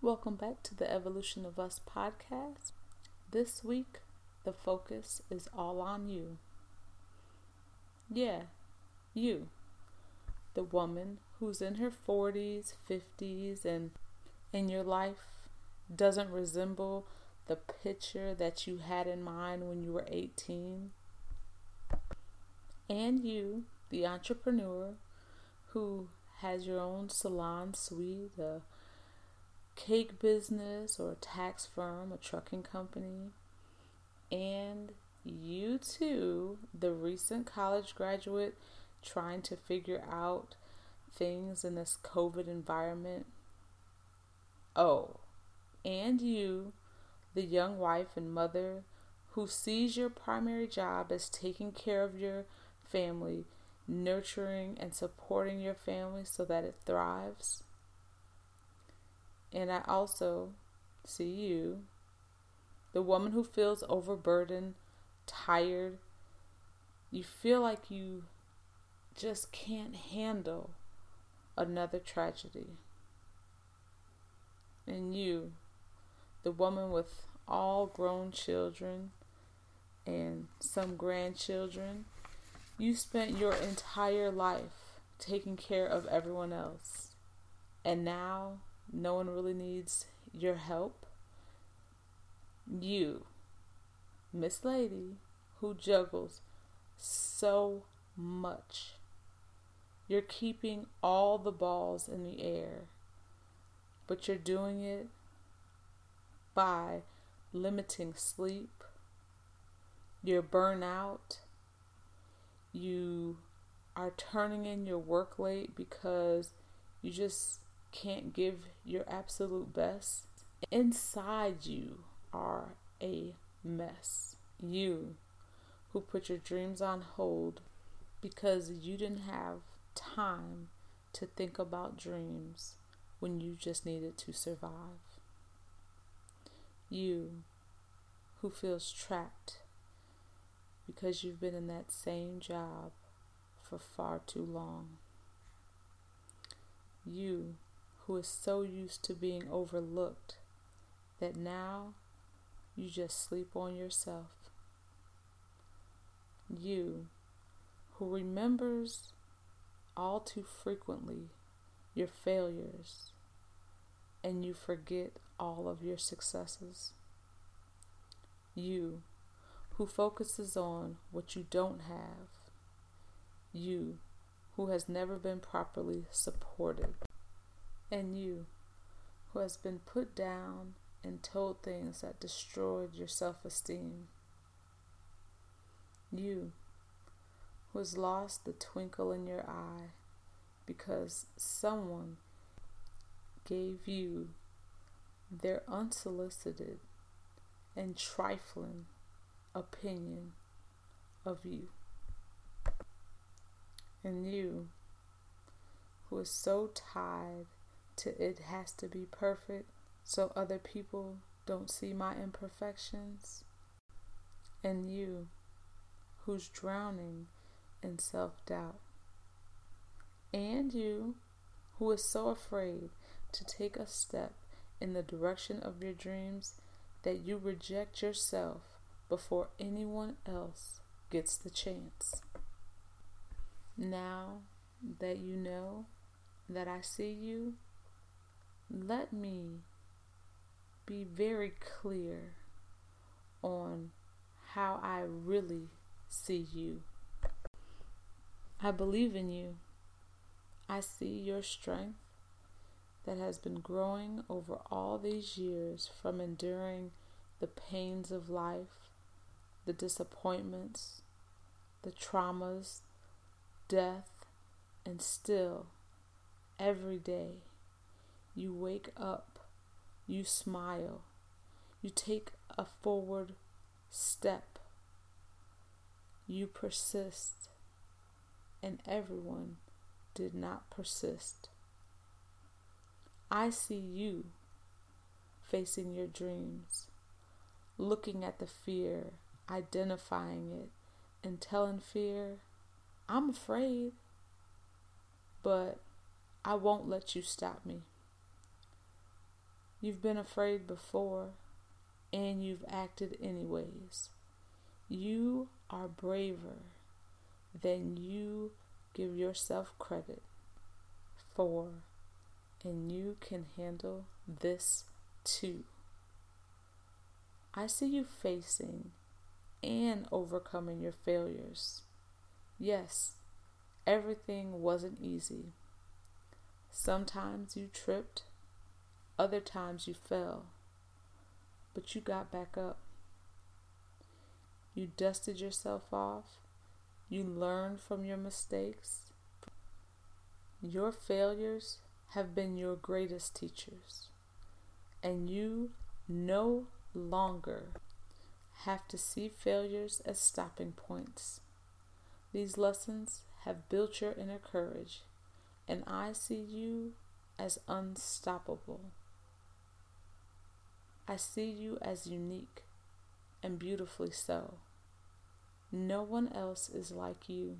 Welcome back to the Evolution of Us podcast. This week, the focus is all on you. Yeah, you. The woman who's in her 40s, 50s, and in your life doesn't resemble the picture that you had in mind when you were 18. And you, the entrepreneur who has your own salon suite, a cake business or a tax firm, a trucking company, and you too, the recent college graduate trying to figure out things in this COVID environment. Oh, and you, the young wife and mother who sees your primary job as taking care of your family, nurturing and supporting your family so that it thrives. And I also see you, the woman who feels overburdened, tired. You feel like you just can't handle another tragedy. And you, the woman with all grown children and some grandchildren, you spent your entire life taking care of everyone else. And now no one really needs your help. You, Miss Lady, who juggles so much. You're keeping all the balls in the air, but you're doing it by limiting sleep. You're burnout. You are turning in your work late because you just can't give your absolute best. Inside you are a mess. You who put your dreams on hold because you didn't have time to think about dreams when you just needed to survive. You who feels trapped because you've been in that same job for far too long. You who is so used to being overlooked that now you just sleep on yourself. You who remembers all too frequently your failures and you forget all of your successes. You who focuses on what you don't have. You who has never been properly supported and you who has been put down and told things that destroyed your self esteem. You who has lost the twinkle in your eye because someone gave you their unsolicited and trifling opinion of you. And you who is so tired to it has to be perfect so other people don't see my imperfections. And you, who's drowning in self doubt. And you, who is so afraid to take a step in the direction of your dreams that you reject yourself before anyone else gets the chance. Now that you know that I see you, let me be very clear on how I really see you. I believe in you. I see your strength that has been growing over all these years from enduring the pains of life, the disappointments, the traumas, death, and still every day you wake up, you smile, you take a forward step, you persist, and everyone did not persist. I see you facing your dreams, looking at the fear, identifying it, and telling fear, I'm afraid, but I won't let you stop me. You've been afraid before, and you've acted anyways. You are braver than you give yourself credit for, and you can handle this too. I see you facing and overcoming your failures. Yes, everything wasn't easy. Sometimes you tripped, other times you fell, but you got back up. You dusted yourself off, you learned from your mistakes. Your failures have been your greatest teachers, and you no longer have to see failures as stopping points. These lessons have built your inner courage, and I see you as unstoppable. I see you as unique and beautifully so. No one else is like you.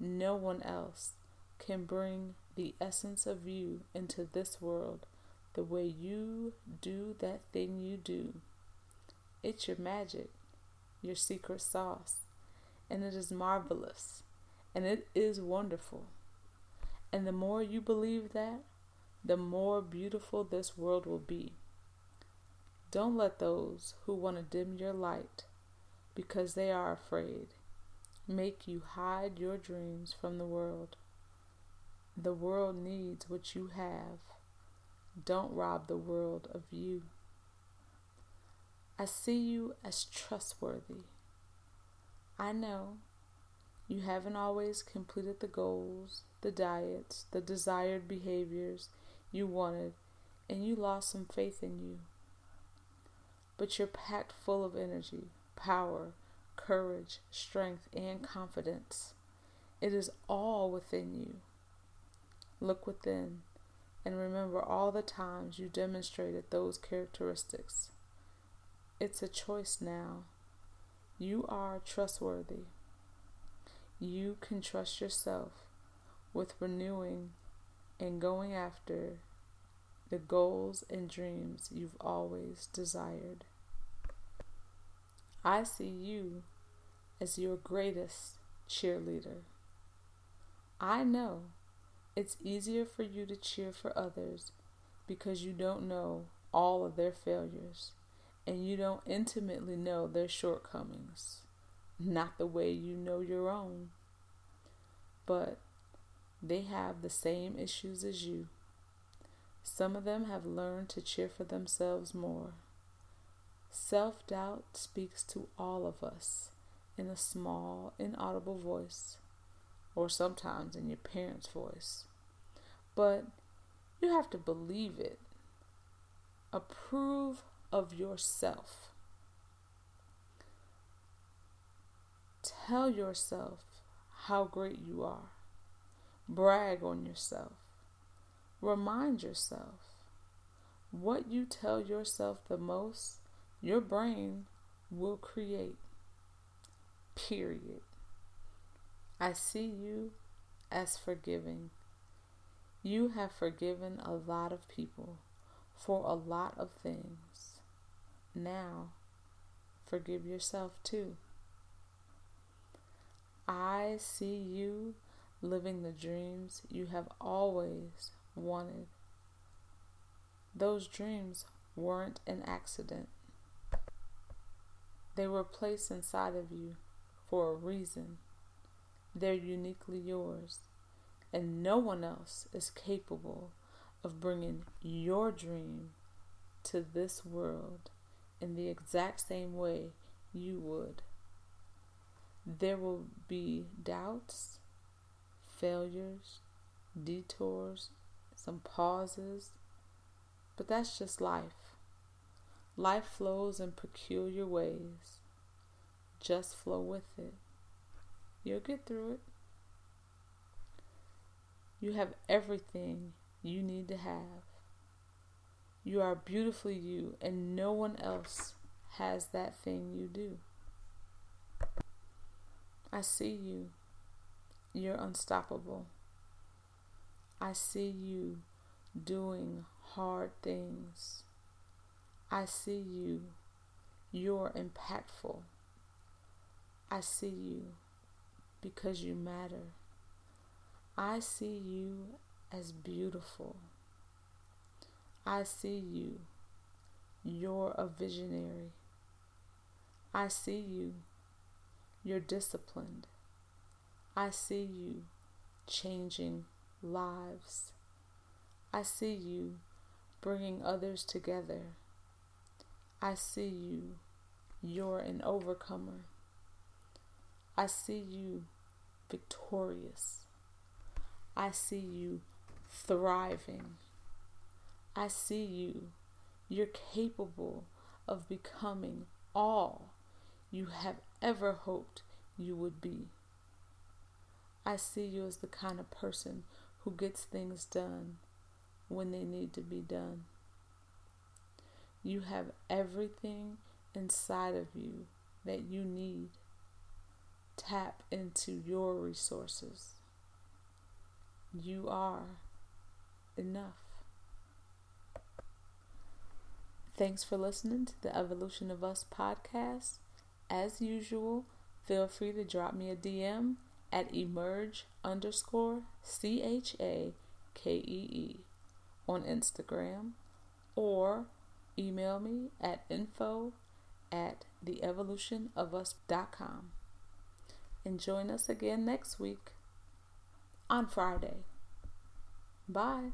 No one else can bring the essence of you into this world the way you do that thing you do. It's your magic, your secret sauce, and it is marvelous, and it is wonderful. And the more you believe that, the more beautiful this world will be. Don't let those who want to dim your light because they are afraid make you hide your dreams from the world. The world needs what you have. Don't rob the world of you. I see you as trustworthy. I know you haven't always completed the goals, the diets, the desired behaviors you wanted, and you lost some faith in you. But you're packed full of energy, power, courage, strength, and confidence. It is all within you. Look within and remember all the times you demonstrated those characteristics. It's a choice now. You are trustworthy. You can trust yourself with renewing and going after the goals and dreams you've always desired. I see you as your greatest cheerleader. I know it's easier for you to cheer for others because you don't know all of their failures and you don't intimately know their shortcomings, not the way you know your own. But they have the same issues as you. Some of them have learned to cheer for themselves more. Self doubt speaks to all of us in a small, inaudible voice, or sometimes in your parents' voice. But you have to believe it. Approve of yourself. Tell yourself how great you are. Brag on yourself. Remind yourself. What you tell yourself the most, your brain will create. Period. I see you as forgiving. You have forgiven a lot of people for a lot of things. Now, forgive yourself too. I see you living the dreams you have always wanted. Those dreams weren't an accident, they were placed inside of you for a reason. They're uniquely yours, and no one else is capable of bringing your dream to this world in the exact same way you would. There will be doubts, failures, detours, some pauses, but that's just life. Life flows in peculiar ways. Just flow with it. You'll get through it. You have everything you need to have. You are beautifully you, and no one else has that thing you do. I see you. You're unstoppable. I see you doing hard things. I see you. You're impactful. I see you because you matter. I see you as beautiful. I see you. You're a visionary. I see you. You're disciplined. I see you changing lives. I see you bringing others together. I see you. You're an overcomer. I see you victorious. I see you thriving. I see you. You're capable of becoming all you have ever hoped you would be. I see you as the kind of person who gets things done when they need to be done. You have everything inside of you that you need. Tap into your resources. You are enough. Thanks for listening to the Evolution of Us podcast. As usual, feel free to drop me a DM at emerge underscore C H A K E E on Instagram or email me at info at theevolutionofus.com. And join us again next week on Friday. Bye.